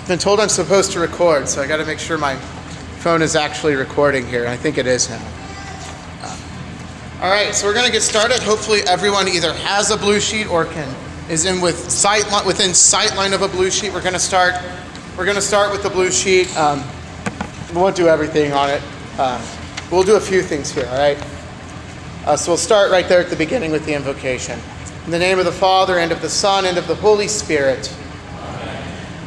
I've been told I'm supposed to record, so I got to make sure my phone is actually recording here. I think it is now. Uh, all right, so we're going to get started. Hopefully, everyone either has a blue sheet or can is in with sight within sight line of a blue sheet. We're going to start. We're going to start with the blue sheet. Um, we won't do everything on it. Uh, we'll do a few things here. All right. Uh, so we'll start right there at the beginning with the invocation. In the name of the Father and of the Son and of the Holy Spirit.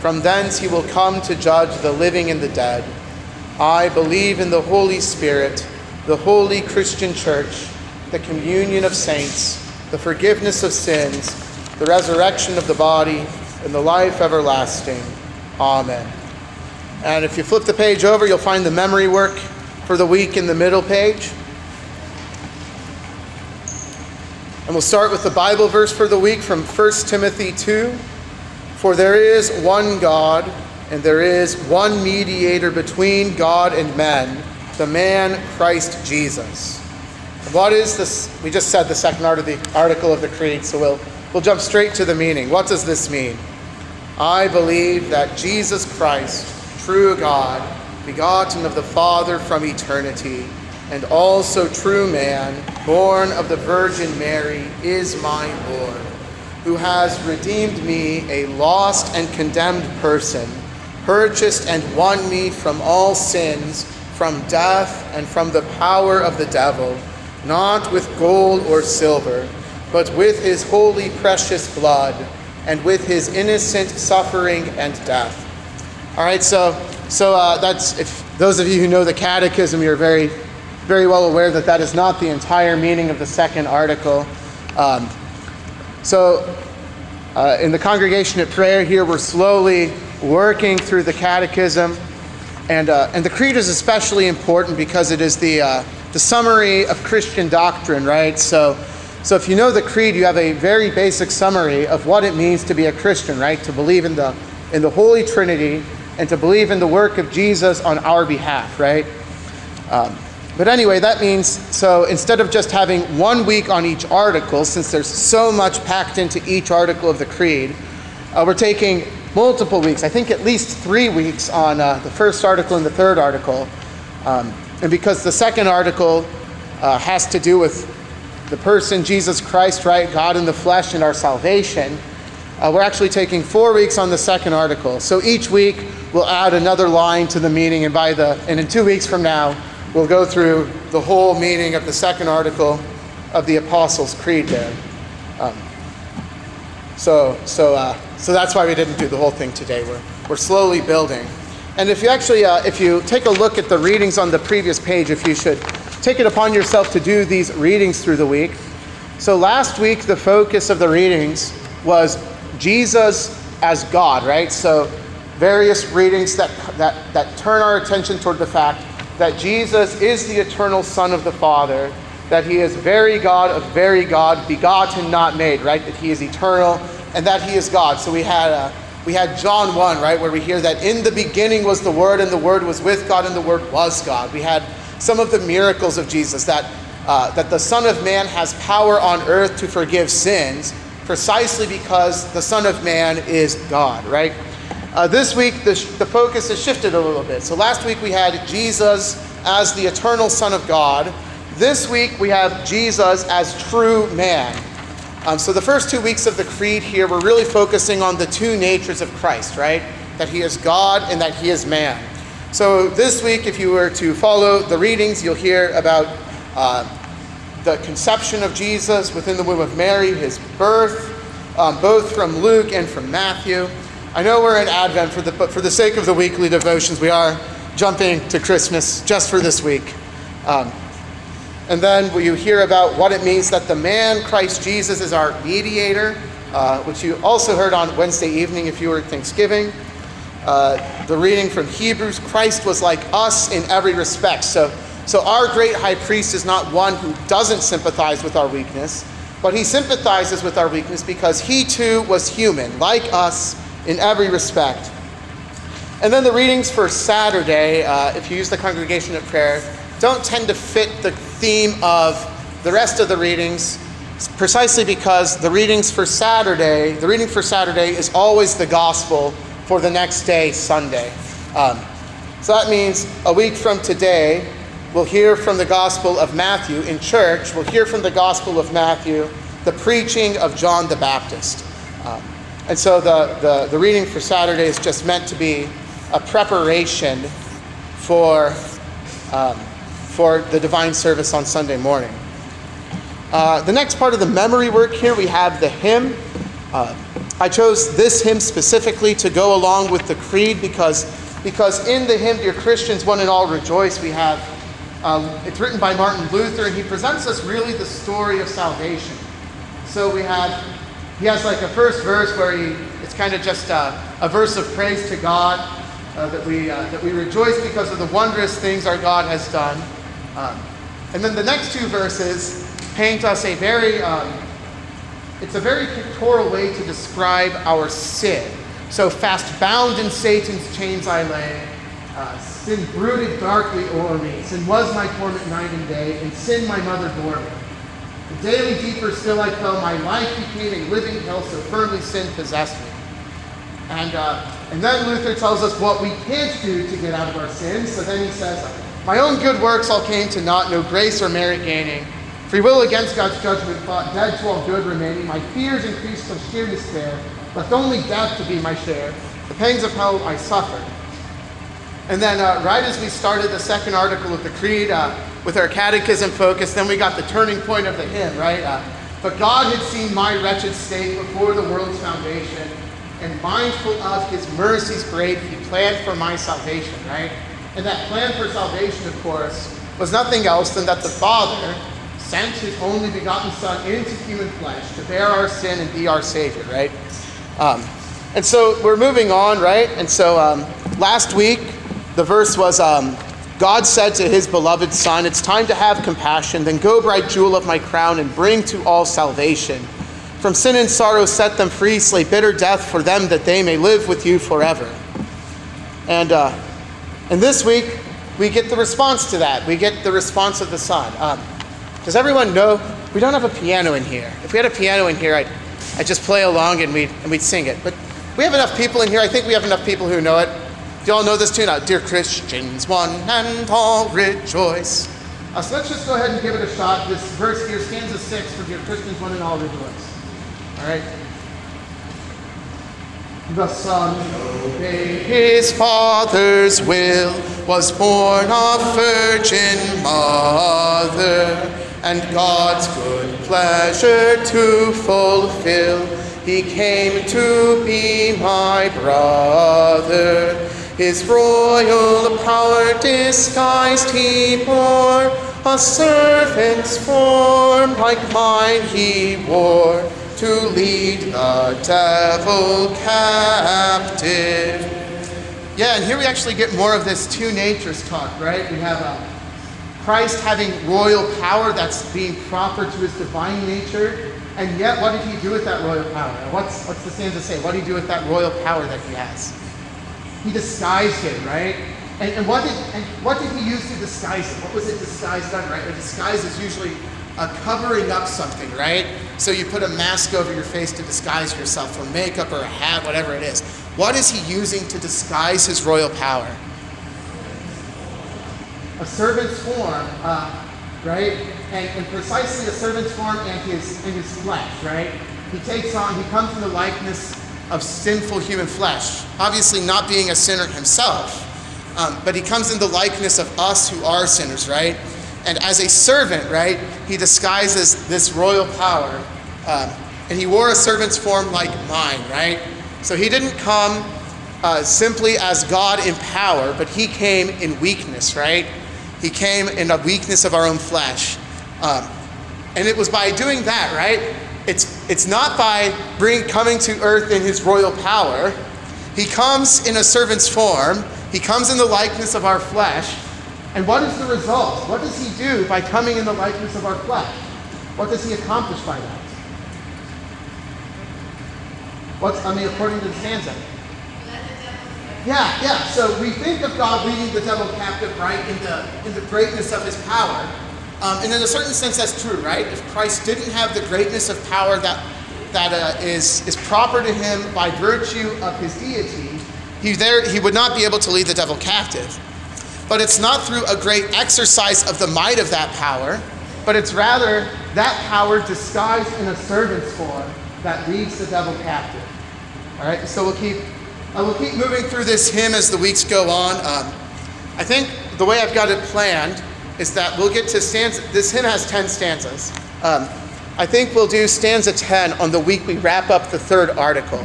From thence he will come to judge the living and the dead. I believe in the Holy Spirit, the holy Christian church, the communion of saints, the forgiveness of sins, the resurrection of the body, and the life everlasting. Amen. And if you flip the page over, you'll find the memory work for the week in the middle page. And we'll start with the Bible verse for the week from 1 Timothy 2. For there is one God, and there is one mediator between God and men, the man Christ Jesus. What is this? We just said the second article of the Creed, so we'll, we'll jump straight to the meaning. What does this mean? I believe that Jesus Christ, true God, begotten of the Father from eternity, and also true man, born of the Virgin Mary, is my Lord who has redeemed me, a lost and condemned person, purchased and won me from all sins, from death, and from the power of the devil, not with gold or silver, but with his holy precious blood, and with his innocent suffering and death. All right, so so uh, that's if those of you who know the Catechism, you're very very well aware that that is not the entire meaning of the second article. Um, so, uh, in the congregation at prayer here, we're slowly working through the catechism. And, uh, and the creed is especially important because it is the, uh, the summary of Christian doctrine, right? So, so if you know the creed, you have a very basic summary of what it means to be a Christian, right? To believe in the, in the Holy Trinity and to believe in the work of Jesus on our behalf, right? Um, but anyway, that means so instead of just having one week on each article, since there's so much packed into each article of the Creed, uh, we're taking multiple weeks, I think at least three weeks on uh, the first article and the third article. Um, and because the second article uh, has to do with the person Jesus Christ, right? God in the flesh and our salvation. Uh, we're actually taking four weeks on the second article. So each week we'll add another line to the meaning, and by the and in two weeks from now, we'll go through the whole meaning of the second article of the Apostles' Creed there. Um, so, so, uh, so that's why we didn't do the whole thing today. We're, we're slowly building. And if you actually, uh, if you take a look at the readings on the previous page, if you should take it upon yourself to do these readings through the week. So last week, the focus of the readings was Jesus as God, right? So various readings that, that, that turn our attention toward the fact that Jesus is the eternal Son of the Father, that he is very God of very God, begotten, not made, right? That he is eternal, and that he is God. So we had uh, we had John 1, right, where we hear that in the beginning was the Word, and the Word was with God, and the Word was God. We had some of the miracles of Jesus that uh, that the Son of Man has power on earth to forgive sins, precisely because the Son of Man is God, right? Uh, this week, the, the focus has shifted a little bit. So last week we had Jesus as the eternal Son of God. This week we have Jesus as true man. Um, so the first two weeks of the Creed here, we're really focusing on the two natures of Christ, right? That he is God and that he is man. So this week, if you were to follow the readings, you'll hear about uh, the conception of Jesus within the womb of Mary, his birth, um, both from Luke and from Matthew. I know we're in Advent, for the, but for the sake of the weekly devotions, we are jumping to Christmas just for this week. Um, and then you hear about what it means that the man, Christ Jesus, is our mediator, uh, which you also heard on Wednesday evening if you were at Thanksgiving. uh, the reading from Hebrews, Christ was like us in every respect. So, so our great high priest is not one who doesn't sympathize with our weakness, but he sympathizes with our weakness because he too was human, like us in every respect. And then the readings for Saturday, uh, if you use the congregation of prayer, don't tend to fit the theme of the rest of the readings, precisely because the readings for Saturday, the reading for Saturday is always the gospel for the next day, Sunday. Um, so that means a week from today, we'll hear from the Gospel of Matthew in church. We'll hear from the Gospel of Matthew the preaching of John the Baptist. And so the, the, the reading for Saturday is just meant to be a preparation for, um, for the divine service on Sunday morning. Uh, the next part of the memory work here, we have the hymn. Uh, I chose this hymn specifically to go along with the creed because, because in the hymn, Dear Christians, one and all rejoice, we have, um, it's written by Martin Luther, and he presents us really the story of salvation. So we have, he has like a first verse where he, it's kind of just a, a verse of praise to God, uh, that, we, uh, that we rejoice because of the wondrous things our God has done. Um, and then the next two verses paint us a very, um, it's a very pictorial way to describe our sin. So, fast bound in Satan's chains I lay. Uh, sin brooded darkly o'er me. Sin was my torment night and day, and sin my mother bore me. Daily deeper still I fell. My life became a living hell, so firmly sin possessed me. And, uh, and then Luther tells us what we can't do to get out of our sins. So then he says, My own good works all came to naught, no grace or merit gaining. Free will against God's judgment fought, dead to all good remaining. My fears increased till sheer despair, left only death to be my share. The pangs of hell I suffered. And then, uh, right as we started the second article of the Creed uh, with our catechism focus, then we got the turning point of the hymn, right? Uh, but God had seen my wretched state before the world's foundation, and mindful of his mercies great, he planned for my salvation, right? And that plan for salvation, of course, was nothing else than that the Father sent his only begotten Son into human flesh to bear our sin and be our Savior, right? Um, and so we're moving on, right? And so um, last week, the verse was um, God said to his beloved Son, It's time to have compassion. Then go, bright jewel of my crown, and bring to all salvation. From sin and sorrow, set them free, slay bitter death for them, that they may live with you forever. And, uh, and this week, we get the response to that. We get the response of the Son. Um, does everyone know? We don't have a piano in here. If we had a piano in here, I'd, I'd just play along and we'd, and we'd sing it. But we have enough people in here. I think we have enough people who know it. Do you all know this tune? Uh, Dear Christians, one and all rejoice. Uh, so let's just go ahead and give it a shot. This verse here, stanza six for Dear Christians, one and all rejoice. All right? The Son obeyed his Father's will, was born of Virgin Mother, and God's good pleasure to fulfill. He came to be my brother. His royal power disguised he bore, a servant's form like mine he wore to lead the devil captive. Yeah, and here we actually get more of this two natures talk, right? We have uh, Christ having royal power that's being proper to his divine nature. And yet, what did he do with that royal power? What's, what's the stanza say? What did he do with that royal power that he has? He disguised it, right? And, and, what did, and what did he use to disguise it? What was it disguised on, right? A disguise is usually a covering up something, right? So you put a mask over your face to disguise yourself, or makeup, or a hat, whatever it is. What is he using to disguise his royal power? A servant's form, uh, right? And, and, precisely a servant's form and his, and his flesh, right? He takes on, he comes in the likeness of sinful human flesh. Obviously, not being a sinner himself, um, but he comes in the likeness of us who are sinners, right? And as a servant, right, he disguises this royal power. Um, and he wore a servant's form like mine, right? So he didn't come uh, simply as God in power, but he came in weakness, right? He came in a weakness of our own flesh. Um, and it was by doing that, right? It's, it's not by bring, coming to earth in his royal power. he comes in a servant's form, he comes in the likeness of our flesh. And what is the result? What does he do by coming in the likeness of our flesh? What does he accomplish by that? What's, I mean, according to the stanza? Yeah, yeah. So we think of God leading the devil captive, right, in the, in the greatness of his power. Um, and in a certain sense, that's true, right? If Christ didn't have the greatness of power that, that uh, is is proper to him by virtue of his deity, he, there, he would not be able to lead the devil captive. But it's not through a great exercise of the might of that power, but it's rather that power disguised in a servant's form that leads the devil captive. All right, so we'll keep, uh, we'll keep moving through this hymn as the weeks go on. Um, I think the way I've got it planned is that we'll get to stanza. This hymn has 10 stanzas. Um, I think we'll do stanza 10 on the week we wrap up the third article.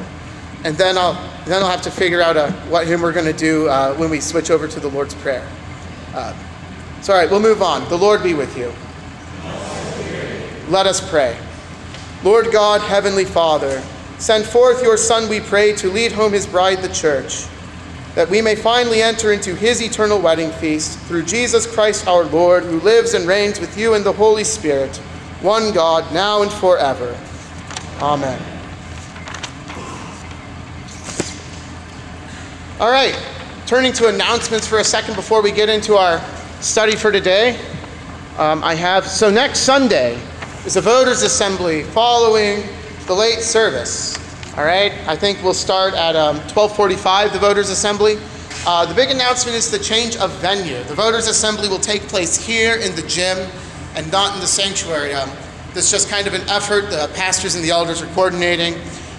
And then I'll, then I'll have to figure out uh, what hymn we're going to do uh, when we switch over to the Lord's Prayer. Uh, so, all right, we'll move on. The Lord be with you. Let us pray. Lord God, Heavenly Father, send forth your Son, we pray, to lead home his bride, the church that we may finally enter into his eternal wedding feast through Jesus Christ our Lord, who lives and reigns with you in the Holy Spirit, one God, now and forever. Amen. All right, turning to announcements for a second before we get into our study for today. Um, I have, so next Sunday is a voters' assembly following the late service. All right, I think we'll start at um, 1245, the voters' assembly. Uh, the big announcement is the change of venue. The voters' assembly will take place here in the gym and not in the sanctuary. Um, this is just kind of an effort the pastors and the elders are coordinating,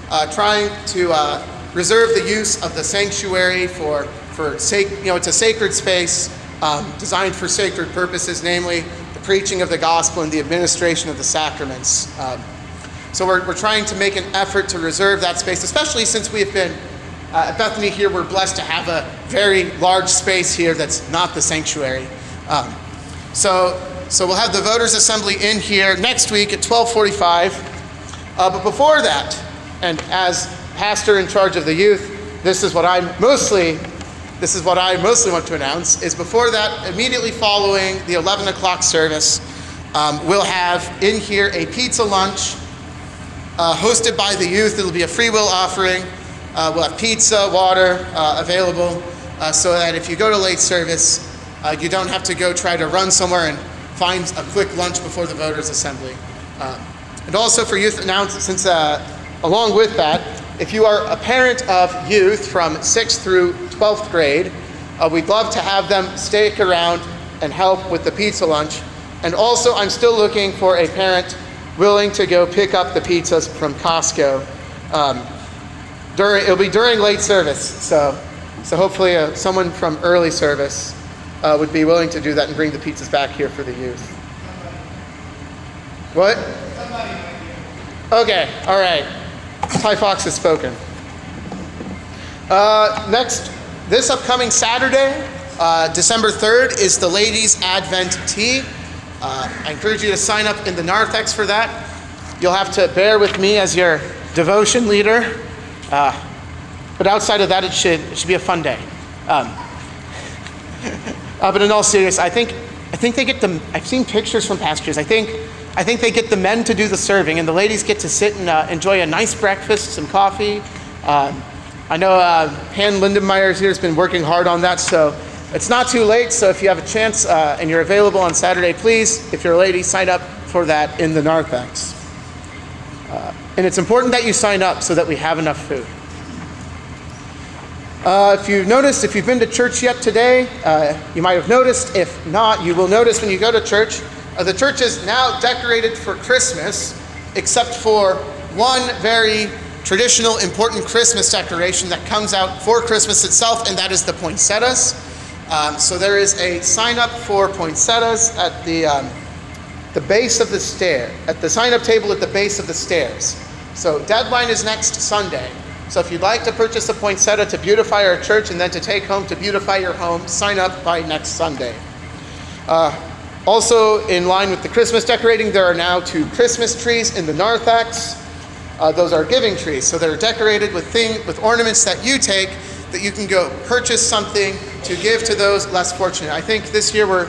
uh, trying to uh, reserve the use of the sanctuary for, for sac- you know, it's a sacred space um, designed for sacred purposes, namely the preaching of the gospel and the administration of the sacraments. Um, so we're, we're trying to make an effort to reserve that space, especially since we have been uh, at Bethany here, we're blessed to have a very large space here that's not the sanctuary. Um, so, so we'll have the voters' assembly in here next week at 1245. Uh, but before that, and as pastor in charge of the youth, this is what I mostly this is what I mostly want to announce is before that, immediately following the 11 o'clock service, um, we'll have in here a pizza lunch uh, hosted by the youth. It'll be a free will offering. Uh, we'll have pizza, water uh, available uh, so that if you go to late service, uh, you don't have to go try to run somewhere and find a quick lunch before the voters' assembly. Uh, and also for youth announcements, since along with that, if you are a parent of youth from 6th through 12th grade, we'd love to have them stick around and help with the pizza lunch. And also, I'm still looking for a parent willing to go pick up the pizzas from Costco. Um, during, it'll be during late service, so, so hopefully uh, someone from early service uh, would be willing to do that and bring the pizzas back here for the youth. What? Okay, all right. Ty Fox has spoken. Uh, next, this upcoming Saturday, uh, December 3rd, is the Ladies' Advent Tea. Uh, I encourage you to sign up in the narthex for that. You'll have to bear with me as your devotion leader. Uh, but outside of that, it should, it should be a fun day. Um, uh, but in all seriousness, I think, I think they get the, I've seen pictures from pastors. I think, I think they get the men to do the serving, and the ladies get to sit and uh, enjoy a nice breakfast, some coffee. Um, I know uh, Han Lindenmeyer here has been working hard on that, so it's not too late, so if you have a chance uh, and you're available on Saturday, please, if you're a lady, sign up for that in the narthex. Uh, and it's important that you sign up so that we have enough food. Uh, if you've noticed, if you've been to church yet today, uh, you might have noticed. If not, you will notice when you go to church, uh, the church is now decorated for Christmas, except for one very traditional, important Christmas decoration that comes out for Christmas itself, and that is the poinsettias. Um, so there is a sign up for poinsettias at the, um, the base of the stair, at the sign up table at the base of the stairs. So deadline is next Sunday. So if you'd like to purchase a poinsettia to beautify our church and then to take home to beautify your home, sign up by next Sunday. Uh, also, in line with the Christmas decorating, there are now two Christmas trees in the narthex. Uh, those are giving trees. So they're decorated with thing, with ornaments that you take that you can go purchase something to give to those less fortunate. I think this year we're,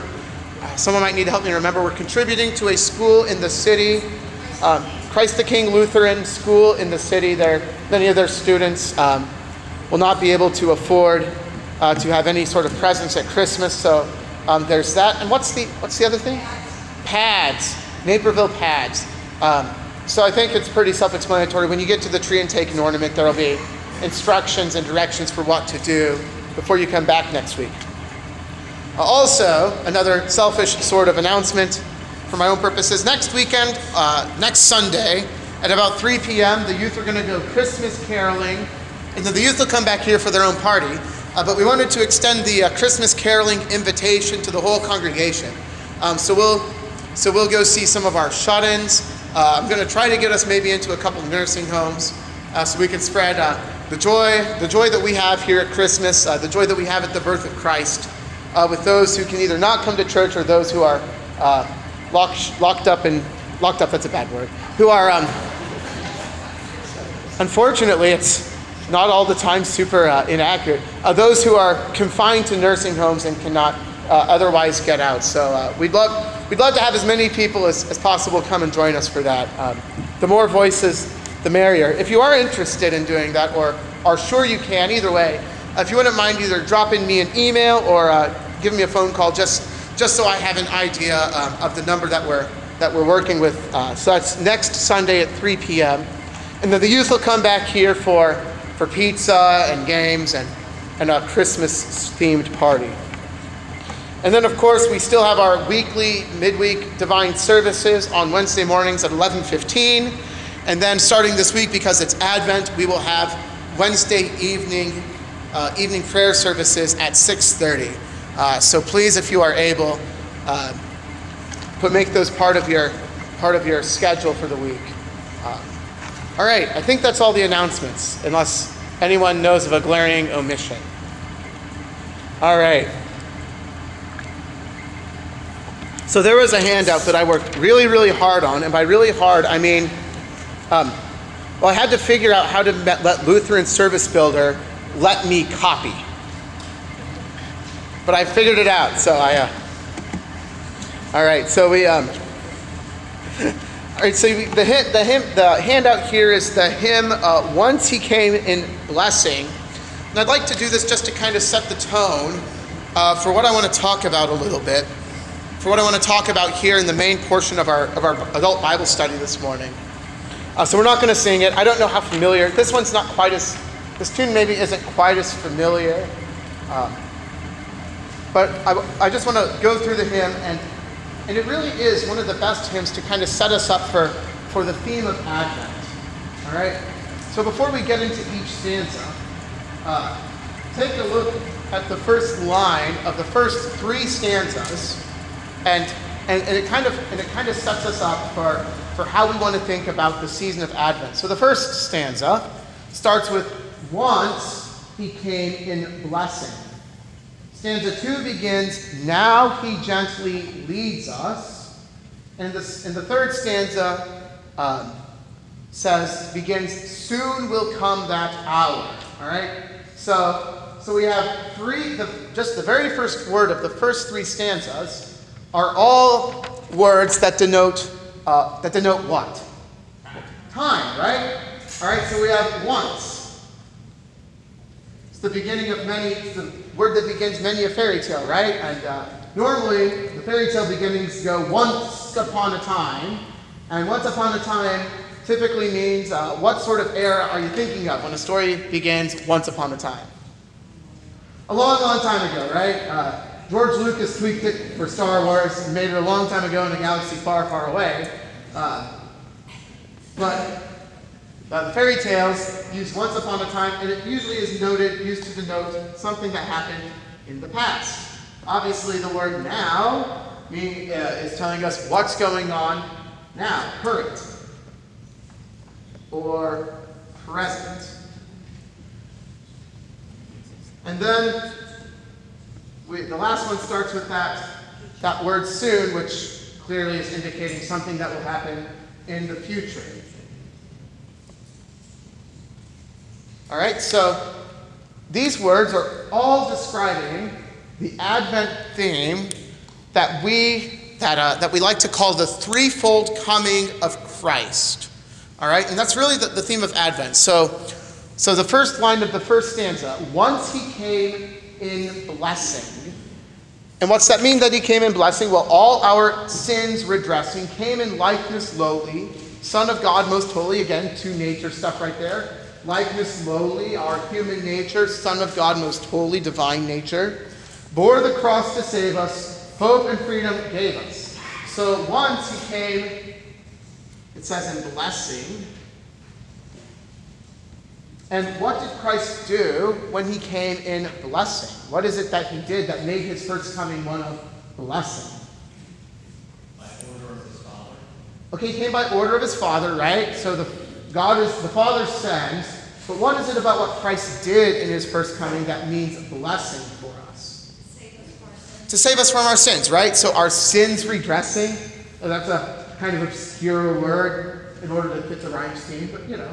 uh, someone might need to help me remember, we're contributing to a school in the city, um, Christ the King Lutheran School in the city. There, many of their students um, will not be able to afford uh, to have any sort of presents at Christmas. So um, there's that. And what's the what's the other thing? Pads, Naperville pads. Um, so I think it's pretty self-explanatory. When you get to the tree and take an ornament, there will be instructions and directions for what to do before you come back next week. Also, another selfish sort of announcement for my own purposes. Next weekend, uh, next Sunday, at about 3 p.m., the youth are going to go Christmas caroling, and then the youth will come back here for their own party. Uh, but we wanted to extend the uh, Christmas caroling invitation to the whole congregation. Um, so we'll so we'll go see some of our shut-ins. Uh, I'm going to try to get us maybe into a couple nursing homes uh, so we can spread uh, the joy, the joy that we have here at Christmas, uh, the joy that we have at the birth of Christ, uh, with those who can either not come to church or those who are uh, locked, locked up and locked up. That's a bad word. Who are, um, unfortunately, it's not all the time super inaccurate. those who are confined to nursing homes and cannot otherwise get out. So we'd love We'd love to have as many people as, as possible come and join us for that. Um, the more voices, the merrier. If you are interested in doing that or are sure you can, either way, uh, if you wouldn't mind either dropping me an email or uh, giving me a phone call just, just so I have an idea um, of the number that we're, that we're working with. Uh, so that's next Sunday at 3 p.m. And then the youth will come back here for, for pizza and games and, and a Christmas themed party. And then, of course, we still have our weekly midweek divine services on Wednesday mornings at 11:15. And then, starting this week, because it's Advent, we will have Wednesday evening uh, evening prayer services at 6:30. Uh, so please, if you are able, uh, put make those part of your part of your schedule for the week. Uh, all right, I think that's all the announcements, unless anyone knows of a glaring omission. All right. So there was a handout that I worked really, really hard on, and by really hard, I mean, um, well, I had to figure out how to let Lutheran Service Builder let me copy. But I figured it out, so I. Uh, all right, so we. Um, all right, so the hymn, the hymn, the handout here is the hymn uh, "Once He Came in Blessing," and I'd like to do this just to kind of set the tone uh, for what I want to talk about a little bit for what I want to talk about here in the main portion of our, of our adult Bible study this morning. Uh, so we're not going to sing it. I don't know how familiar. This one's not quite as, this tune maybe isn't quite as familiar. Uh, but I, I just want to go through the hymn, and, and it really is one of the best hymns to kind of set us up for, for the theme of Advent. All right? So before we get into each stanza, uh, take a look at the first line of the first three stanzas and, and, and, it kind of, and it kind of sets us up for, for how we want to think about the season of Advent. So the first stanza starts with, Once he came in blessing. Stanza 2 begins, Now he gently leads us. And the, and the third stanza um, says, begins, Soon will come that hour. All right? So, so we have three, the, just the very first word of the first three stanzas are all words that denote uh, that denote what? Time, right? All right. So we have once. It's the beginning of many. It's the word that begins many a fairy tale, right? And uh, normally the fairy tale beginnings go once upon a time, and once upon a time typically means uh, what sort of era are you thinking of when a story begins once upon a time? A long, long time ago, right? Uh, George Lucas tweaked it for Star Wars and made it a long time ago in a galaxy far, far away. Uh, but uh, the fairy tales use once upon a time, and it usually is noted, used to denote something that happened in the past. Obviously, the word now mean, uh, is telling us what's going on now, current, or present. And then we, the last one starts with that, that word soon, which clearly is indicating something that will happen in the future. All right, so these words are all describing the Advent theme that we that, uh, that we like to call the threefold coming of Christ. All right, and that's really the, the theme of Advent. So, so the first line of the first stanza: Once he came in blessing. And what's that mean that he came in blessing? Well, all our sins redressing, came in likeness lowly, Son of God most holy, again, two nature stuff right there. Likeness lowly, our human nature, Son of God most holy, divine nature. Bore the cross to save us, hope and freedom gave us. So once he came, it says in blessing, and what did Christ do when he came in blessing? What is it that he did that made his first coming one of blessing? By order of his Father. Okay, he came by order of his Father, right? So the God is the Father sends. But what is it about what Christ did in his first coming that means blessing for us? To save us from our sins, right? So our sins redressing. Oh, that's a kind of obscure word in order to fit the rhyme scheme, but you know,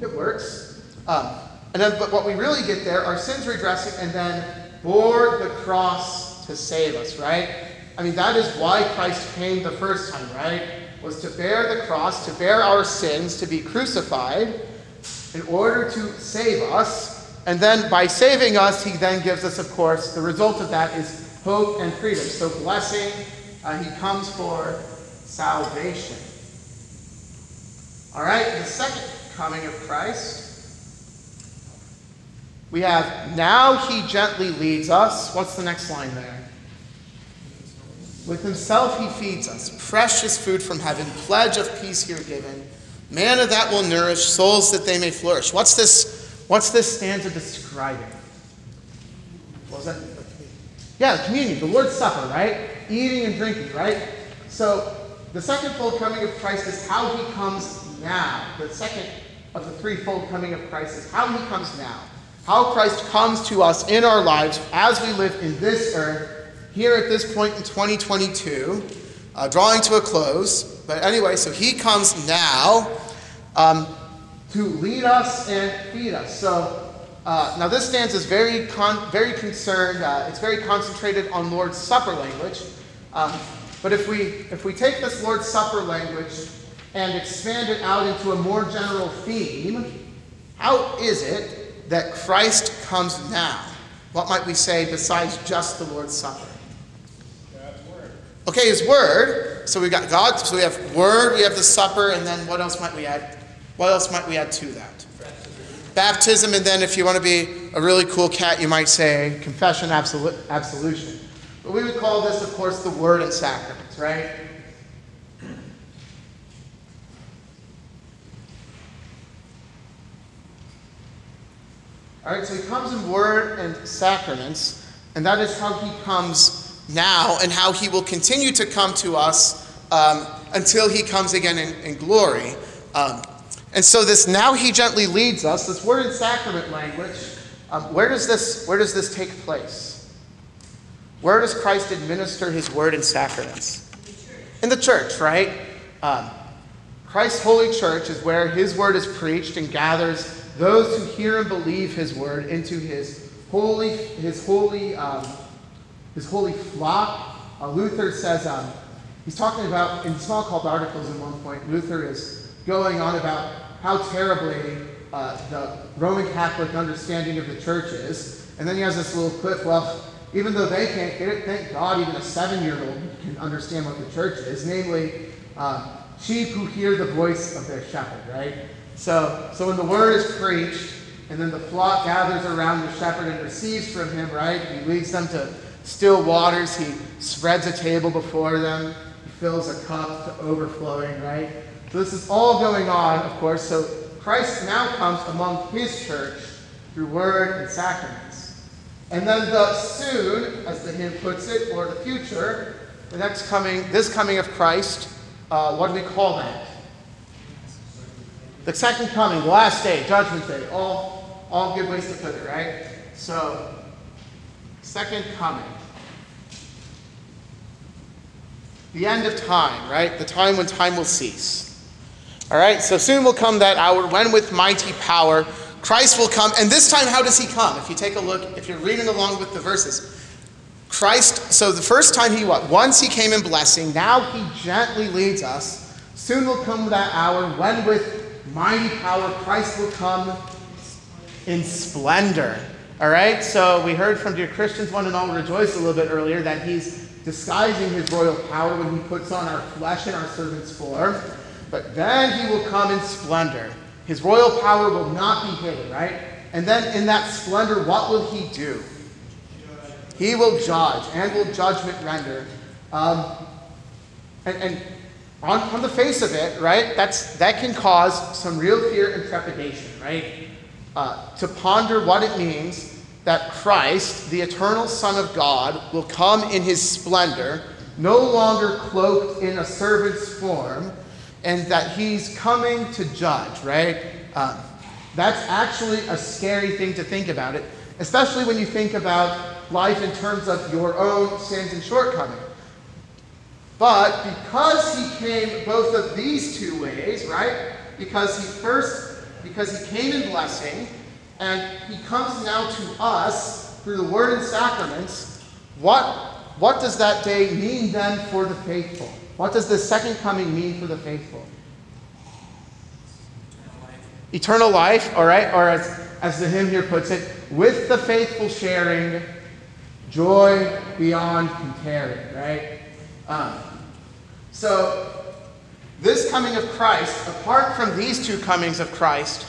it works. Um, and then, but what we really get there are sins redressing and then bore the cross to save us, right? I mean, that is why Christ came the first time, right? Was to bear the cross, to bear our sins, to be crucified in order to save us. And then by saving us, he then gives us, of course, the result of that is hope and freedom. So, blessing, uh, he comes for salvation. All right, the second coming of Christ we have, now he gently leads us. What's the next line there? With himself he feeds us. Precious food from heaven, pledge of peace here given. Manna that will nourish souls that they may flourish. What's this, what's this stanza describing? What was that? Yeah, communion, the Lord's Supper, right? Eating and drinking, right? So the second fold coming of Christ is how he comes now. The second of the threefold coming of Christ is how he comes now how Christ comes to us in our lives as we live in this earth here at this point in 2022, uh, drawing to a close. But anyway, so he comes now um, to lead us and feed us. So uh, now this stance is very, con- very concerned. Uh, it's very concentrated on Lord's Supper language. Um, but if we if we take this Lord's Supper language and expand it out into a more general theme, how is it that Christ comes now, what might we say besides just the Lord's Supper? Okay, His Word. So we got God. So we have Word. We have the Supper, and then what else might we add? What else might we add to that? Baptism. Baptism, and then if you want to be a really cool cat, you might say confession, absolu- absolution. But we would call this, of course, the Word and Sacraments, right? All right, so he comes in word and sacraments, and that is how he comes now and how he will continue to come to us um, until he comes again in, in glory. Um, and so this now he gently leads us, this word and sacrament language, um, where, does this, where does this take place? Where does Christ administer his word and sacraments? In the church, right? Um, Christ's holy church is where his word is preached and gathers those who hear and believe his word into his holy, his holy, um, his holy flock. Uh, Luther says, um, he's talking about, in Smalcald Articles at one point, Luther is going on about how terribly uh, the Roman Catholic understanding of the church is. And then he has this little clip, well, even though they can't get it, thank God even a seven year old can understand what the church is, namely, uh, sheep who hear the voice of their shepherd, right? So, so when the word is preached, and then the flock gathers around the shepherd and receives from him, right? He leads them to still waters. He spreads a table before them. He fills a cup to overflowing, right? So this is all going on, of course. So Christ now comes among his church through word and sacraments. And then the soon, as the hymn puts it, or the future, the next coming, this coming of Christ, uh, what do we call that? The second coming, the last day, judgment day, all, all good ways to put it, right? So, second coming. The end of time, right? The time when time will cease. All right, so soon will come that hour when with mighty power Christ will come, and this time, how does he come? If you take a look, if you're reading along with the verses, Christ, so the first time he what? Once he came in blessing, now he gently leads us. Soon will come that hour when with mighty power Christ will come in splendor. All right, so we heard from dear Christians, one and all rejoice a little bit earlier that he's disguising his royal power when he puts on our flesh and our servant's form. But then he will come in splendor. His royal power will not be hidden, right? And then in that splendor, what will he do? He will judge and will judgment render. Um, and, and on, on the face of it, right, that's, that can cause some real fear and trepidation, right? Uh, to ponder what it means that Christ, the eternal Son of God, will come in his splendor, no longer cloaked in a servant's form, and that he's coming to judge, right? Um, that's actually a scary thing to think about it, especially when you think about life in terms of your own sins and shortcomings. But because he came both of these two ways, right? Because he first, because he came in blessing, and he comes now to us through the word and sacraments, what, what does that day mean then for the faithful? What does the second coming mean for the faithful? Eternal life, all right? Or as, as the hymn here puts it, with the faithful sharing joy beyond comparing, right? Um, so, this coming of Christ, apart from these two comings of Christ,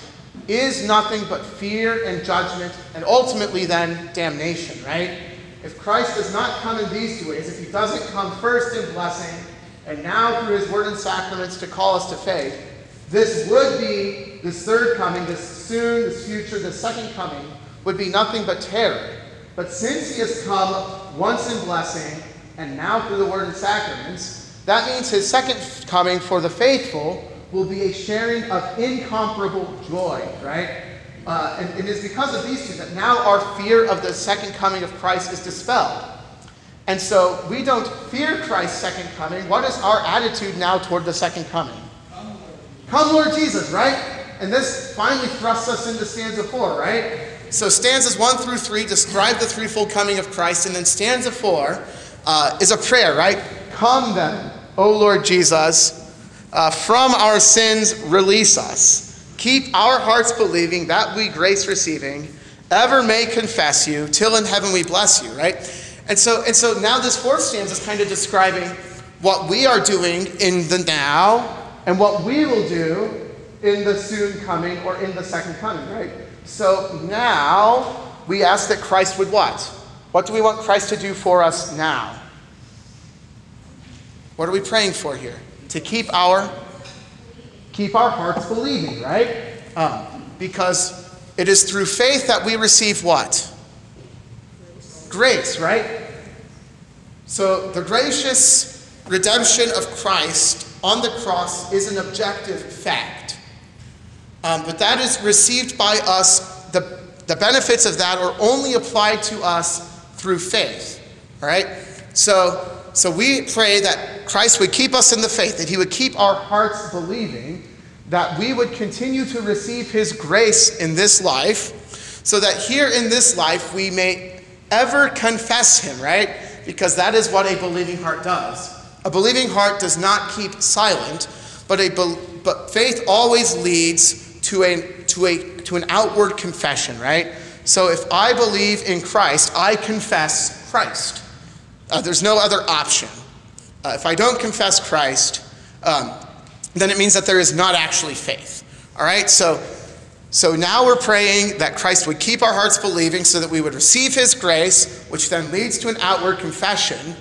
is nothing but fear and judgment, and ultimately then damnation, right? If Christ does not come in these two ways, if he doesn't come first in blessing, and now through his word and sacraments to call us to faith, this would be, this third coming, this soon, this future, this second coming, would be nothing but terror. But since he has come once in blessing, and now through the word and sacraments, that means his second coming for the faithful will be a sharing of incomparable joy, right? Uh, and, and it is because of these two that now our fear of the second coming of Christ is dispelled. And so we don't fear Christ's second coming. What is our attitude now toward the second coming? Come, Lord Jesus, right? And this finally thrusts us into stanza four, right? So stanzas one through three describe the threefold coming of Christ, and then stanza four uh, is a prayer, right? Come then, O Lord Jesus, uh, from our sins release us. Keep our hearts believing that we grace receiving ever may confess you till in heaven we bless you, right? And so, and so now this fourth stanza is kind of describing what we are doing in the now and what we will do in the soon coming or in the second coming, right? So now we ask that Christ would what? What do we want Christ to do for us now? What are we praying for here? To keep our keep our hearts believing, right? Um, because it is through faith that we receive what? Grace, right? So the gracious redemption of Christ on the cross is an objective fact. Um, but that is received by us, the, the benefits of that are only applied to us through faith. All right? So, so we pray that Christ would keep us in the faith, that he would keep our hearts believing, that we would continue to receive his grace in this life, so that here in this life we may ever confess him, right? Because that is what a believing heart does. A believing heart does not keep silent, but, a, but faith always leads to, a, to, a, to an outward confession, right? So if I believe in Christ, I confess Christ. Uh, there's no other option. Uh, if I don't confess Christ, um, then it means that there is not actually faith. All right? So, so now we're praying that Christ would keep our hearts believing so that we would receive his grace, which then leads to an outward confession,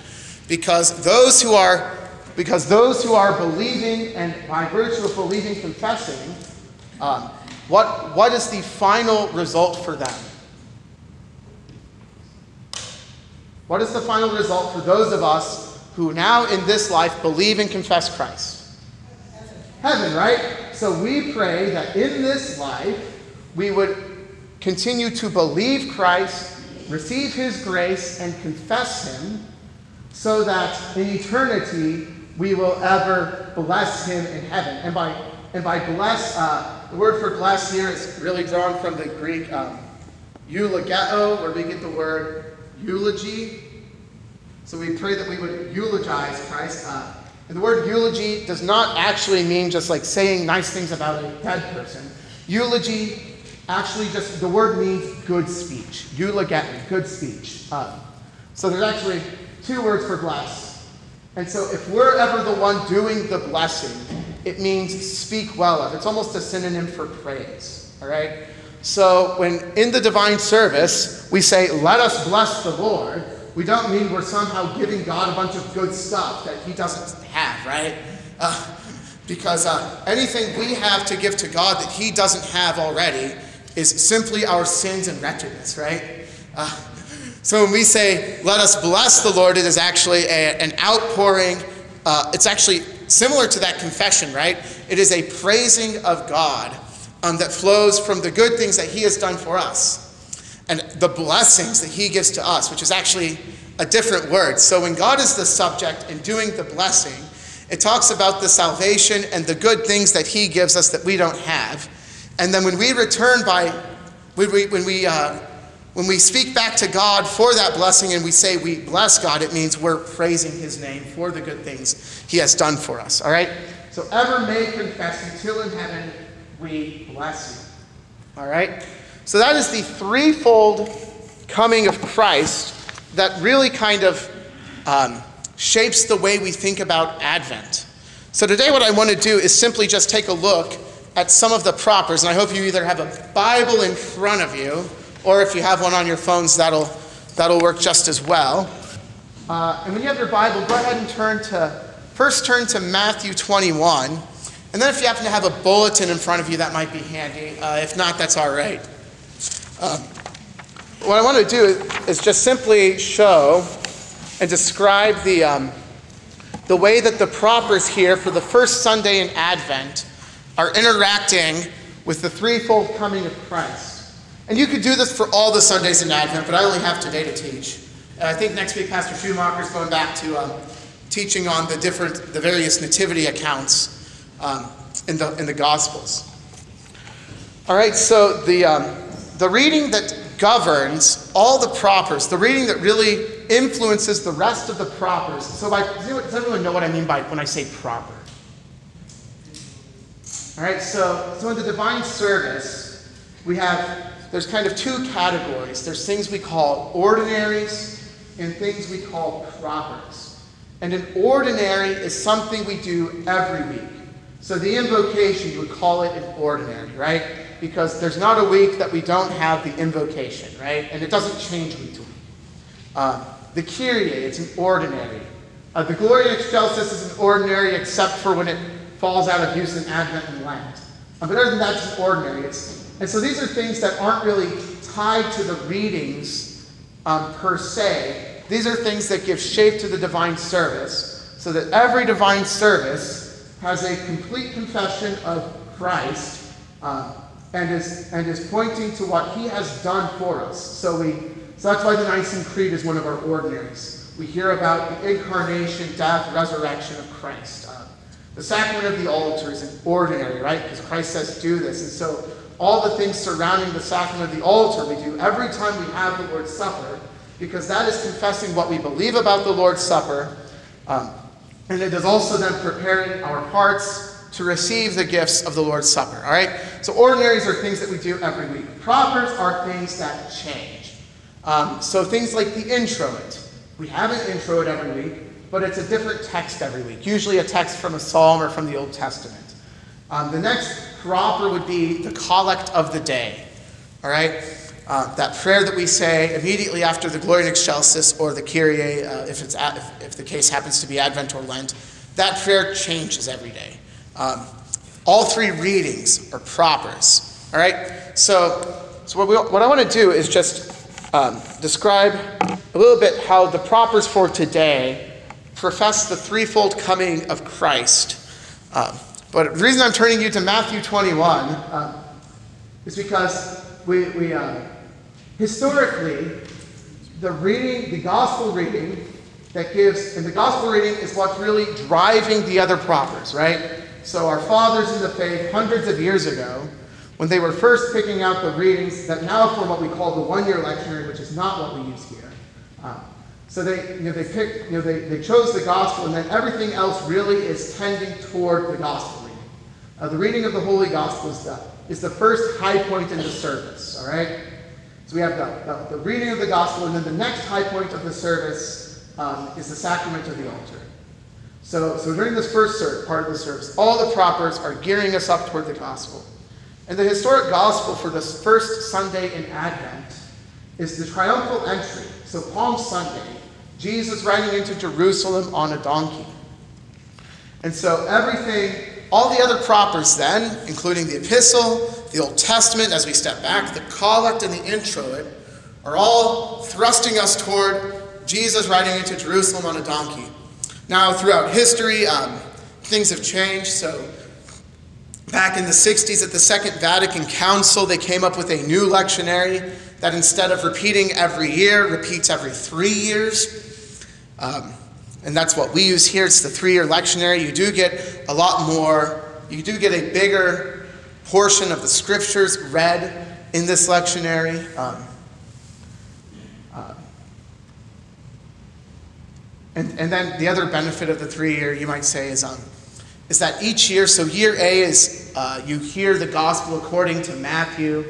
because those who are because those who are believing and by virtue of believing confessing um, what, what is the final result for them what is the final result for those of us who now in this life believe and confess christ heaven right so we pray that in this life we would continue to believe christ receive his grace and confess him so that in eternity we will ever bless him in heaven. And by, and by bless, uh, the word for bless here is really drawn from the Greek um, eulogeo, where we get the word eulogy. So we pray that we would eulogize Christ. Uh, and the word eulogy does not actually mean just like saying nice things about a dead person. Eulogy actually just, the word means good speech. Eulogeton, good speech. Uh, so there's actually two words for bless. And so if we're ever the one doing the blessing, it means speak well of. It's almost a synonym for praise. All right? So when in the divine service we say, let us bless the Lord, we don't mean we're somehow giving God a bunch of good stuff that he doesn't have, right? Uh, because uh, anything we have to give to God that he doesn't have already is simply our sins and wretchedness, right? Uh, so when we say, let us bless the Lord, it is actually a, an outpouring. Uh, it's actually similar to that confession, right? It is a praising of God um, that flows from the good things that He has done for us and the blessings that He gives to us, which is actually a different word. So when God is the subject in doing the blessing, it talks about the salvation and the good things that He gives us that we don't have. And then when we return by, when we, when we, uh, when we speak back to God for that blessing and we say we bless God, it means we're praising His name for the good things He has done for us. All right? So ever may confess until in heaven we bless you. All right? So that is the threefold coming of Christ that really kind of um, shapes the way we think about Advent. So today, what I want to do is simply just take a look at some of the propers, and I hope you either have a Bible in front of you, or if you have one on your phones, that'll, that'll work just as well. Uh, and when you have your Bible, go ahead and turn to, first turn to Matthew 21. And then if you happen to have a bulletin in front of you, that might be handy. Uh, if not, that's all right. Um, what I want to do is just simply show and describe the, um, the way that the propers here for the first Sunday in Advent are interacting with the threefold coming of Christ. And you could do this for all the Sundays in Advent, but I only have today to teach. And I think next week Pastor Schumacher is going back to um, teaching on the different, the various nativity accounts um, in the in the Gospels. All right, so the um, the reading that governs all the propers, the reading that really influences the rest of the propers. So, by, does everyone know what I mean by when I say proper? All right, so, so in the divine service, we have, there's kind of two categories. There's things we call ordinaries and things we call propers. And an ordinary is something we do every week. So the invocation, you would call it an ordinary, right? Because there's not a week that we don't have the invocation, right? And it doesn't change week to week. Uh, the Kyrie, it's an ordinary. Uh, the Gloria Excelsis is an ordinary except for when it falls out of use in Advent and Lent. Uh, but other than that, it's an ordinary. It's, and so these are things that aren't really tied to the readings um, per se. These are things that give shape to the divine service, so that every divine service has a complete confession of Christ uh, and, is, and is pointing to what he has done for us. So, we, so that's why the Nicene Creed is one of our ordinaries. We hear about the incarnation, death, resurrection of Christ. Uh, the sacrament of the altar is an ordinary, right? Because Christ says, do this. And so all the things surrounding the sacrament of the altar we do every time we have the Lord's Supper, because that is confessing what we believe about the Lord's Supper. Um, and it is also then preparing our hearts to receive the gifts of the Lord's Supper. All right? So ordinaries are things that we do every week. Propers are things that change. Um, so things like the introit. We have an introit every week but it's a different text every week, usually a text from a psalm or from the Old Testament. Um, the next proper would be the collect of the day. All right? Uh, that prayer that we say immediately after the Gloria in Excelsis or the Kyrie, uh, if, it's at, if, if, the case happens to be Advent or Lent, that prayer changes every day. Um, all three readings are propers. All right? So, so what, we, what I want to do is just um, describe a little bit how the propers for today profess the threefold coming of Christ. Um, but the reason I'm turning you to Matthew 21 uh, is because we, we uh, historically, the reading, the gospel reading that gives, and the gospel reading is what's really driving the other propers, right? so our fathers in the faith, hundreds of years ago, when they were first picking out the readings that now form what we call the one-year lectionary, which is not what we use here. Um, so they, you know, they picked, you know, they, they chose the gospel, and then everything else really is tending toward the gospel reading. Uh, the reading of the Holy Gospel is the, is the first high point in the service, all right? So we have the, the, the reading of the gospel, and then the next high point of the service um, is the sacrament of the altar. So, so during this first part of the service, all the propers are gearing us up toward the gospel. And the historic gospel for this first Sunday in Advent is the triumphal entry. So, Palm Sunday, Jesus riding into Jerusalem on a donkey. And so, everything, all the other propers then, including the epistle, the Old Testament, as we step back, the collect and the introit, are all thrusting us toward Jesus riding into Jerusalem on a donkey. Now, throughout history, um, things have changed. So, back in the 60s at the Second Vatican Council, they came up with a new lectionary that instead of repeating every year, repeats every three years. Um, and that's what we use here. It's the three year lectionary. You do get a lot more, you do get a bigger portion of the scriptures read in this lectionary. Um, uh, and, and then the other benefit of the three year, you might say, is, um, is that each year, so year A is uh, you hear the gospel according to Matthew,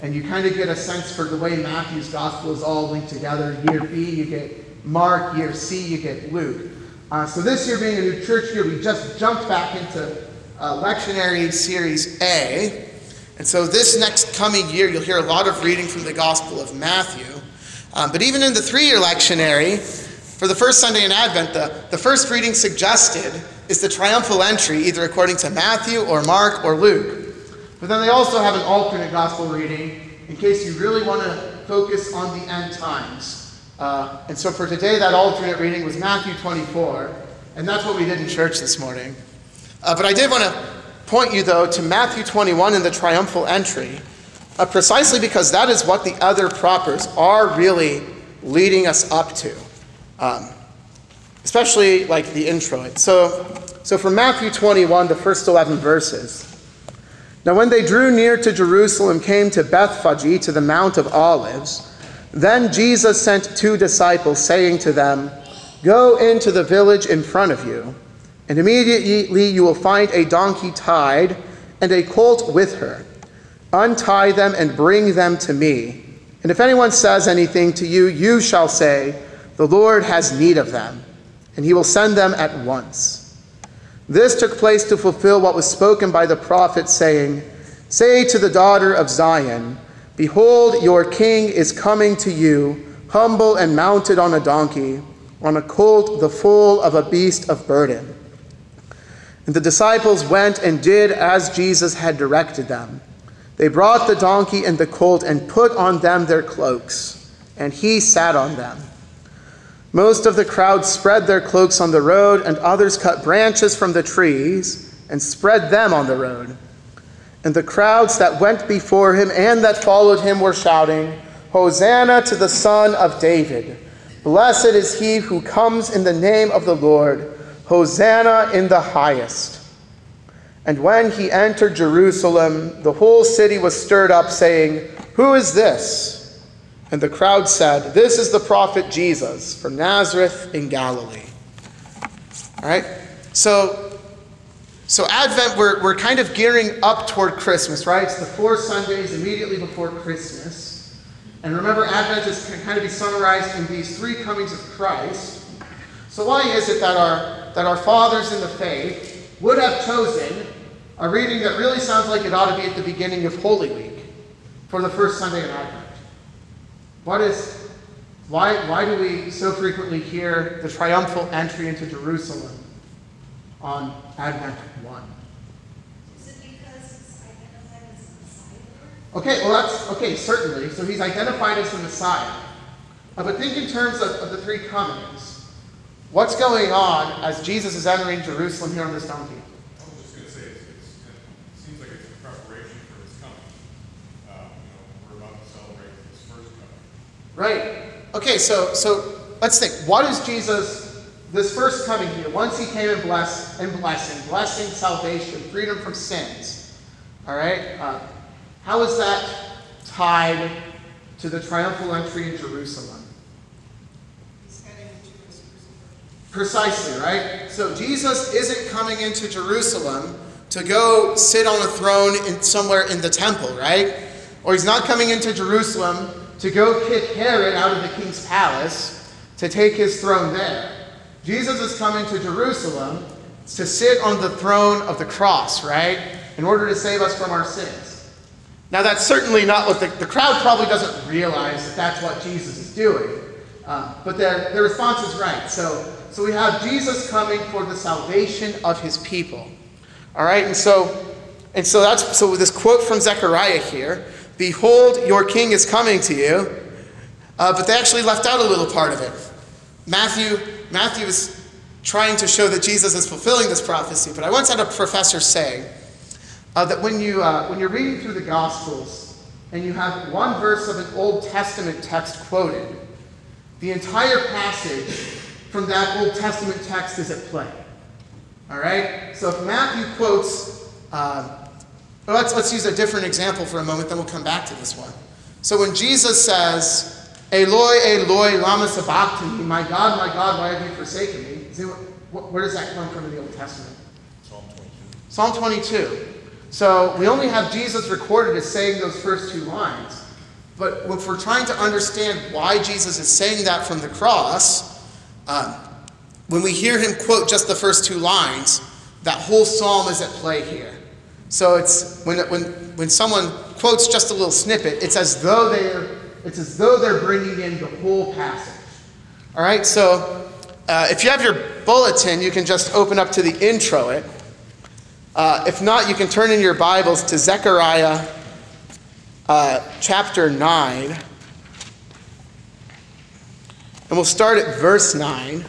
and you kind of get a sense for the way Matthew's gospel is all linked together. Year B, you get Mark. Year C, you get Luke. Uh, so this year being a new church year, we just jumped back into uh, lectionary series A. And so this next coming year, you'll hear a lot of reading from the Gospel of Matthew. Um, but even in the three year lectionary, for the first Sunday in Advent, the, the first reading suggested is the triumphal entry, either according to Matthew or Mark or Luke. But then they also have an alternate gospel reading in case you really want to focus on the end times. Uh, and so for today, that alternate reading was Matthew 24, and that's what we did in church this morning. Uh, but I did want to point you, though, to Matthew 21 in the triumphal entry, uh, precisely because that is what the other propers are really leading us up to. Um, especially like the introit. So, so from Matthew 21, the first 11 verses. Now, when they drew near to Jerusalem, came to Bethphage, to the Mount of Olives, then Jesus sent two disciples, saying to them, Go into the village in front of you, and immediately you will find a donkey tied and a colt with her. Untie them and bring them to me. And if anyone says anything to you, you shall say, the Lord has need of them, and he will send them at once. This took place to fulfill what was spoken by the prophet, saying, Say to the daughter of Zion, Behold, your king is coming to you, humble and mounted on a donkey, on a colt, the foal of a beast of burden. And the disciples went and did as Jesus had directed them. They brought the donkey and the colt and put on them their cloaks, and he sat on them. Most of the crowd spread their cloaks on the road, and others cut branches from the trees and spread them on the road. And the crowds that went before him and that followed him were shouting, Hosanna to the Son of David! Blessed is he who comes in the name of the Lord! Hosanna in the highest! And when he entered Jerusalem, the whole city was stirred up, saying, Who is this? And the crowd said, This is the prophet Jesus from Nazareth in Galilee. All right? So, so Advent, we're, we're kind of gearing up toward Christmas, right? It's the four Sundays immediately before Christmas. And remember, Advent is, can kind of be summarized in these three comings of Christ. So why is it that our, that our fathers in the faith would have chosen a reading that really sounds like it ought to be at the beginning of Holy Week for the first Sunday in Advent? What is, why, why do we so frequently hear the triumphal entry into Jerusalem on Advent 1? Is it because it's identified as the Messiah? Okay, well, that's okay, certainly. So he's identified as the Messiah. Uh, but think in terms of, of the three comings. What's going on as Jesus is entering Jerusalem here on this donkey? I was just gonna say, it's, it's, it seems like it's preparation for his coming. You know, we're about to celebrate his first coming. Right. Okay, so so let's think. What is Jesus this first coming here, once he came and bless and blessing, blessing, salvation, freedom from sins. All right? Uh, how is that tied to the triumphal entry in Jerusalem? He's heading to his crucifixion. Precisely, right? So Jesus isn't coming into Jerusalem to go sit on a throne in somewhere in the temple, right? Or he's not coming into Jerusalem to go kick Herod out of the king's palace to take his throne there. Jesus is coming to Jerusalem to sit on the throne of the cross, right? In order to save us from our sins. Now, that's certainly not what the, the crowd probably doesn't realize that that's what Jesus is doing. Uh, but their, their response is right. So, so we have Jesus coming for the salvation of his people. All right, and so, and so that's so this quote from Zechariah here: "Behold, your king is coming to you." Uh, but they actually left out a little part of it. Matthew, Matthew is trying to show that Jesus is fulfilling this prophecy. But I once had a professor say uh, that when you uh, when you're reading through the Gospels and you have one verse of an Old Testament text quoted, the entire passage from that Old Testament text is at play. All right? So if Matthew quotes, uh, well, let's, let's use a different example for a moment, then we'll come back to this one. So when Jesus says, Eloi, Eloi, lama sabachthani, my God, my God, why have you forsaken me? It, wh- where does that come from in the Old Testament? Psalm 22. Psalm 22. So we only have Jesus recorded as saying those first two lines. But if we're trying to understand why Jesus is saying that from the cross, um, when we hear him quote just the first two lines, that whole psalm is at play here. So it's when, when, when someone quotes just a little snippet, it's as though they're it's as though they're bringing in the whole passage. All right. So uh, if you have your bulletin, you can just open up to the introit. Uh, if not, you can turn in your Bibles to Zechariah uh, chapter 9. And we'll start at verse 9.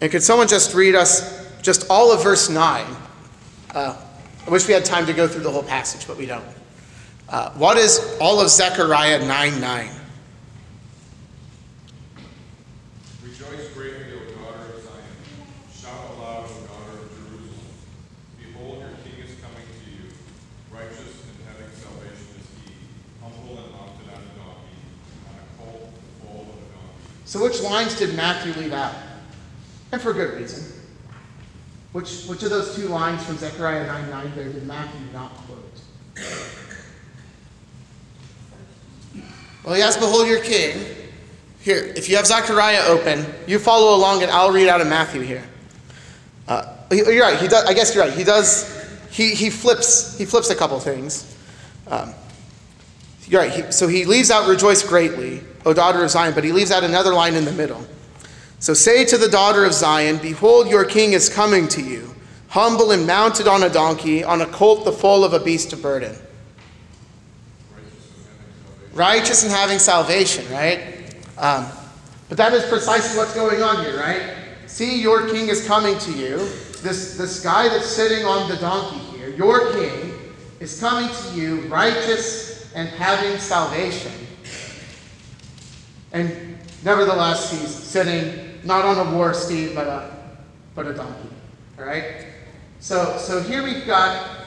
And could someone just read us just all of verse 9? Uh, I wish we had time to go through the whole passage, but we don't. Uh, what is all of Zechariah 9 9? Rejoice greatly, O daughter of Zion. Shout aloud, O daughter of Jerusalem. Behold, your king is coming to you. Righteous and having salvation is he, humble and mounted on a donkey, on a colt, the foal of a donkey. So, which lines did Matthew leave out? And for good reason. Which, which of those two lines from Zechariah 9 9 there did Matthew not quote? Well, he has, Behold your king. Here, if you have Zechariah open, you follow along and I'll read out of Matthew here. Uh, you're right. He does, I guess you're right. He does, he, he, flips, he flips a couple things. Um, you're right. So he leaves out rejoice greatly, O daughter of Zion, but he leaves out another line in the middle. So say to the daughter of Zion, Behold, your king is coming to you, humble and mounted on a donkey, on a colt the foal of a beast of burden. Righteous and having salvation, right? Um, but that is precisely what's going on here, right? See, your king is coming to you. This, this guy that's sitting on the donkey here, your king, is coming to you, righteous and having salvation. And nevertheless, he's sitting not on a war steed, but a, but a donkey. All right? So, so here we've got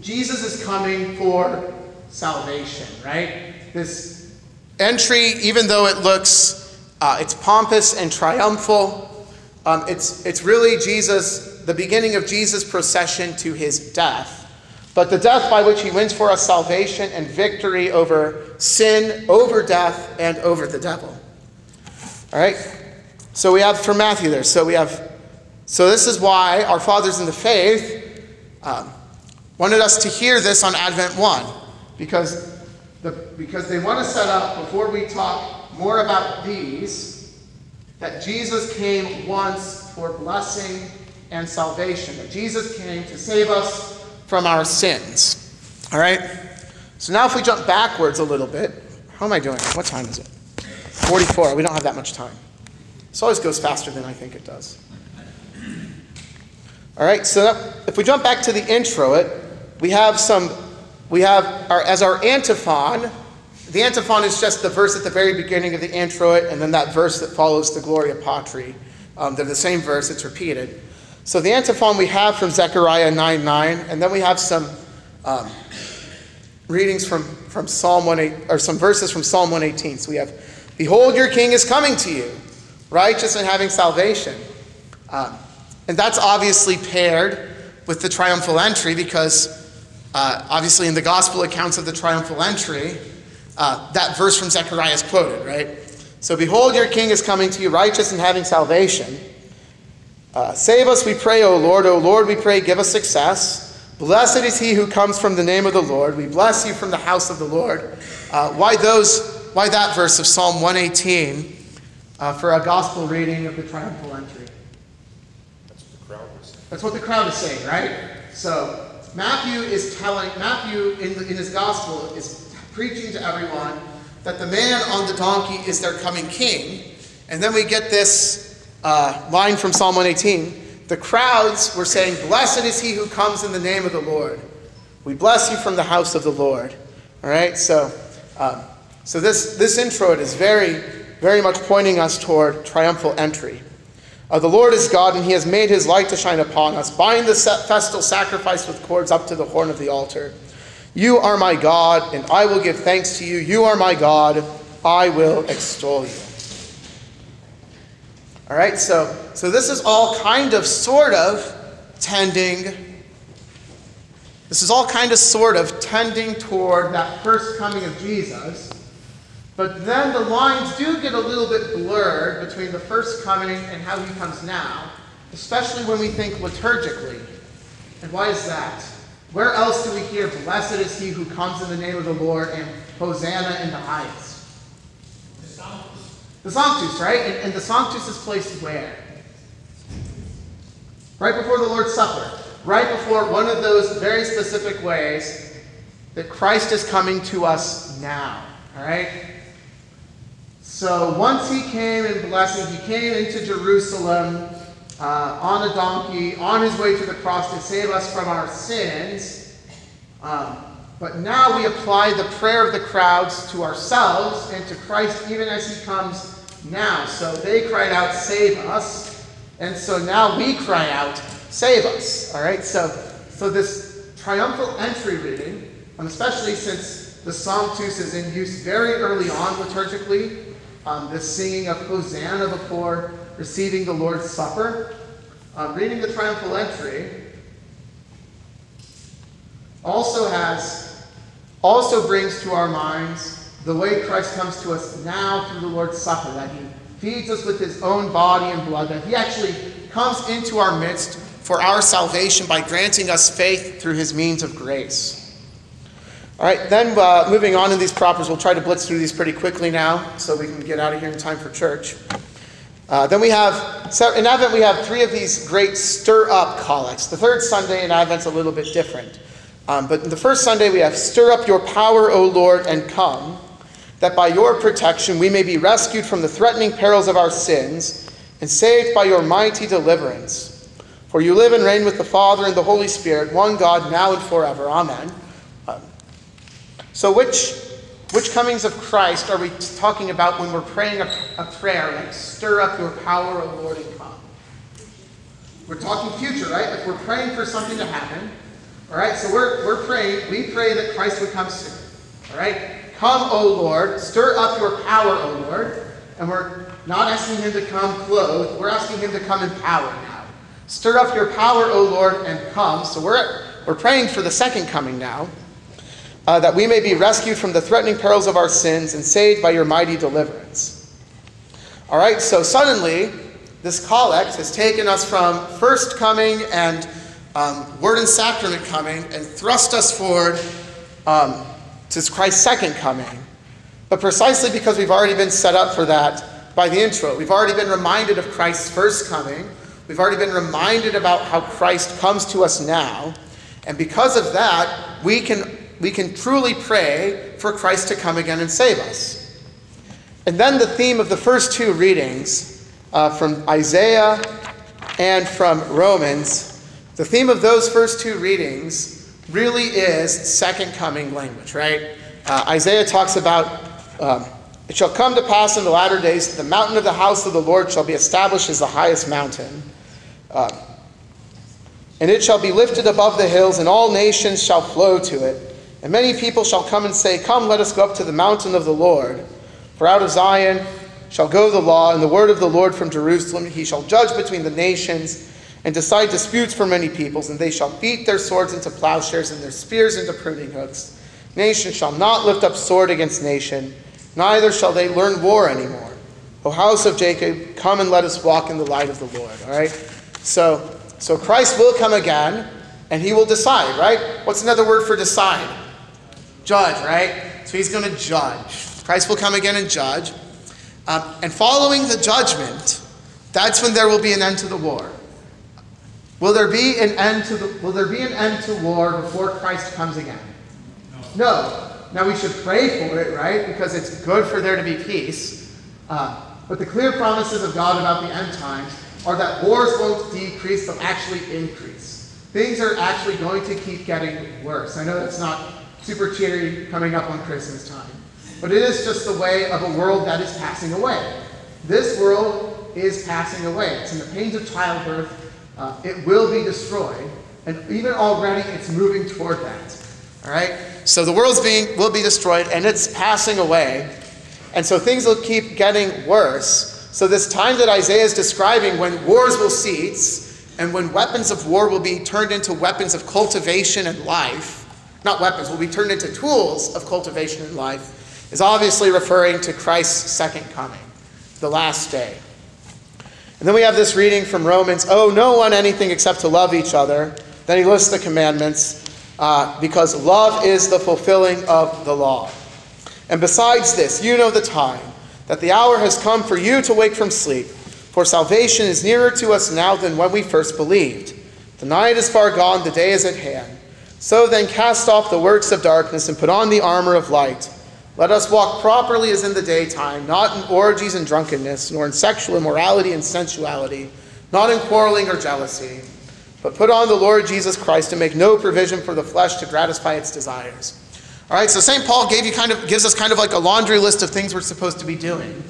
Jesus is coming for salvation, right? This entry, even though it looks, uh, it's pompous and triumphal, um, it's, it's really Jesus, the beginning of Jesus' procession to his death. But the death by which he wins for us salvation and victory over sin, over death, and over the devil. All right? So we have from Matthew there. So we have, so this is why our fathers in the faith um, wanted us to hear this on Advent 1. Because, the, because they want to set up, before we talk more about these, that Jesus came once for blessing and salvation. That Jesus came to save us from our sins. All right? So now if we jump backwards a little bit, how am I doing? What time is it? 44. We don't have that much time. This always goes faster than I think it does. All right, so if we jump back to the introit we have some, we have our, as our antiphon, the antiphon is just the verse at the very beginning of the introit, and then that verse that follows the Gloria Patri. Um, they're the same verse, it's repeated. So the antiphon we have from Zechariah 9 9, and then we have some um, readings from, from Psalm 1, or some verses from Psalm 118. So we have, Behold, your king is coming to you, righteous and having salvation. Um, and that's obviously paired with the triumphal entry because uh, obviously in the gospel accounts of the triumphal entry, uh, that verse from Zechariah is quoted, right? So, behold, your king is coming to you, righteous and having salvation. Uh, save us, we pray, O Lord. O Lord, we pray, give us success. Blessed is he who comes from the name of the Lord. We bless you from the house of the Lord. Uh, why those? Why that verse of Psalm 118 uh, for a gospel reading of the triumphal entry? That's what the crowd was saying. That's what the crowd is saying, right? So Matthew is telling Matthew in, the, in his gospel is preaching to everyone that the man on the donkey is their coming king, and then we get this uh, line from Psalm 118 the crowds were saying, Blessed is he who comes in the name of the Lord. We bless you from the house of the Lord. All right, so, um, so this, this introit is very, very much pointing us toward triumphal entry. Uh, the Lord is God, and he has made his light to shine upon us. Bind the festal sacrifice with cords up to the horn of the altar. You are my God, and I will give thanks to you. You are my God, I will extol you. All right, so, so this is all kind of sort of tending, this is all kind of sort of tending toward that first coming of Jesus. But then the lines do get a little bit blurred between the first coming and how he comes now, especially when we think liturgically. And why is that? Where else do we hear, Blessed is he who comes in the name of the Lord and Hosanna in the highest? The Sanctus, right? And, and the Sanctus is placed where? Right before the Lord's Supper. Right before one of those very specific ways that Christ is coming to us now. All right? So once he came in blessing, he came into Jerusalem uh, on a donkey, on his way to the cross to save us from our sins. Um, but now we apply the prayer of the crowds to ourselves and to Christ even as he comes now. So they cried out, Save us. And so now we cry out, Save us. All right? So, so this triumphal entry reading, and especially since the Sanctus is in use very early on liturgically, um, the singing of Hosanna before receiving the Lord's Supper, um, reading the triumphal entry also has, also brings to our minds the way Christ comes to us now through the Lord's Supper, that he feeds us with his own body and blood, that he actually comes into our midst for our salvation by granting us faith through his means of grace. All right, then uh, moving on in these propers, we'll try to blitz through these pretty quickly now so we can get out of here in time for church. Uh, then we have, in Advent, we have three of these great stir up collects. The third Sunday in Advent's a little bit different. Um, but the first Sunday, we have Stir up your power, O Lord, and come, that by your protection we may be rescued from the threatening perils of our sins and saved by your mighty deliverance. For you live and reign with the Father and the Holy Spirit, one God, now and forever. Amen. Um, so, which, which comings of Christ are we talking about when we're praying a, a prayer like, Stir up your power, O Lord, and come? We're talking future, right? If we're praying for something to happen, all right, so we're, we're praying, we pray that Christ would come soon. All right? Come, O Lord, stir up your power, O Lord. And we're not asking him to come clothed, we're asking him to come in power now. Stir up your power, O Lord, and come. So we're, we're praying for the second coming now, uh, that we may be rescued from the threatening perils of our sins and saved by your mighty deliverance. All right, so suddenly, this collect has taken us from first coming and um, word and sacrament coming and thrust us forward um, to Christ's second coming. But precisely because we've already been set up for that by the introit, we've already been reminded of Christ's first coming, we've already been reminded about how Christ comes to us now, and because of that, we can, we can truly pray for Christ to come again and save us. And then the theme of the first two readings uh, from Isaiah and from Romans the theme of those first two readings really is second coming language, right? Uh, Isaiah talks about um, it shall come to pass in the latter days that the mountain of the house of the Lord shall be established as the highest mountain. Uh, and it shall be lifted above the hills, and all nations shall flow to it. And many people shall come and say, Come, let us go up to the mountain of the Lord. For out of Zion shall go the law, and the word of the Lord from Jerusalem. He shall judge between the nations and decide disputes for many peoples, and they shall beat their swords into plowshares and their spears into pruning hooks. Nation shall not lift up sword against nation, neither shall they learn war anymore. O house of Jacob, come and let us walk in the light of the Lord. All right? So, so Christ will come again, and he will decide, right? What's another word for decide? Judge, right? So he's going to judge. Christ will come again and judge. Um, and following the judgment, that's when there will be an end to the war. Will there be an end to the, will there be an end to war before Christ comes again? No. Now we should pray for it, right? Because it's good for there to be peace. Uh, but the clear promises of God about the end times are that wars won't decrease, they'll actually increase. Things are actually going to keep getting worse. I know that's not super cheery coming up on Christmas time, but it is just the way of a world that is passing away. This world is passing away. It's in the pains of childbirth. Uh, it will be destroyed, and even already it's moving toward that. All right? So the world's being will be destroyed and it's passing away. And so things will keep getting worse. So this time that Isaiah is describing when wars will cease and when weapons of war will be turned into weapons of cultivation and life, not weapons, will be turned into tools of cultivation and life, is obviously referring to Christ's second coming, the last day. And then we have this reading from Romans, owe no one anything except to love each other. Then he lists the commandments uh, because love is the fulfilling of the law. And besides this, you know the time, that the hour has come for you to wake from sleep, for salvation is nearer to us now than when we first believed. The night is far gone, the day is at hand. So then, cast off the works of darkness and put on the armor of light. Let us walk properly as in the daytime, not in orgies and drunkenness, nor in sexual immorality and sensuality, not in quarreling or jealousy but put on the Lord Jesus Christ and make no provision for the flesh to gratify its desires. All right, so St. Paul gave you kind of gives us kind of like a laundry list of things we're supposed to be doing.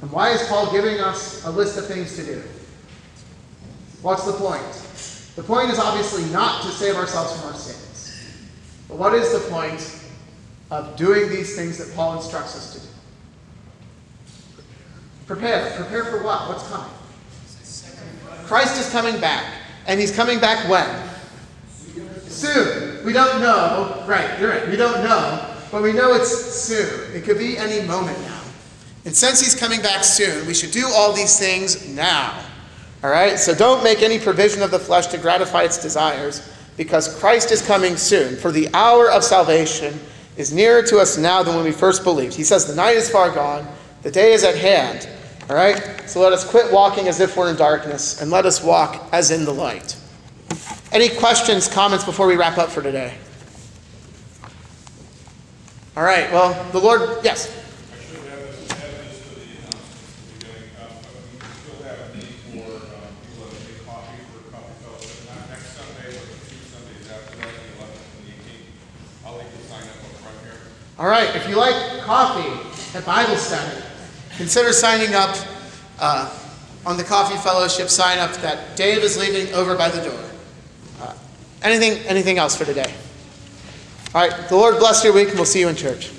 And why is Paul giving us a list of things to do? What's the point? The point is obviously not to save ourselves from our sins. But what is the point of doing these things that Paul instructs us to do? Prepare. Prepare for what? What's coming? Christ is coming back. And he's coming back when? Soon. We don't know. Right, you're right. We don't know. But we know it's soon. It could be any moment now. And since he's coming back soon, we should do all these things now. All right? So don't make any provision of the flesh to gratify its desires, because Christ is coming soon. For the hour of salvation is nearer to us now than when we first believed. He says, The night is far gone, the day is at hand. All right? So let us quit walking as if we're in darkness and let us walk as in the light. Any questions, comments before we wrap up for today? All right, well, the Lord, yes. I should have this, add this to the announcement at the beginning, um, but we still have a need for, um, people that make coffee for coffee fellowship, not next Sunday, but the two Sundays after that, the eleventh and the eighteenth. I'll leave the sign up up front here. All right, if you like coffee at Bible study, consider signing up uh, on the Coffee Fellowship sign up that Dave is leaving over by the door. Uh, anything, anything else for today? All right, the Lord bless your week, and we'll see you in church.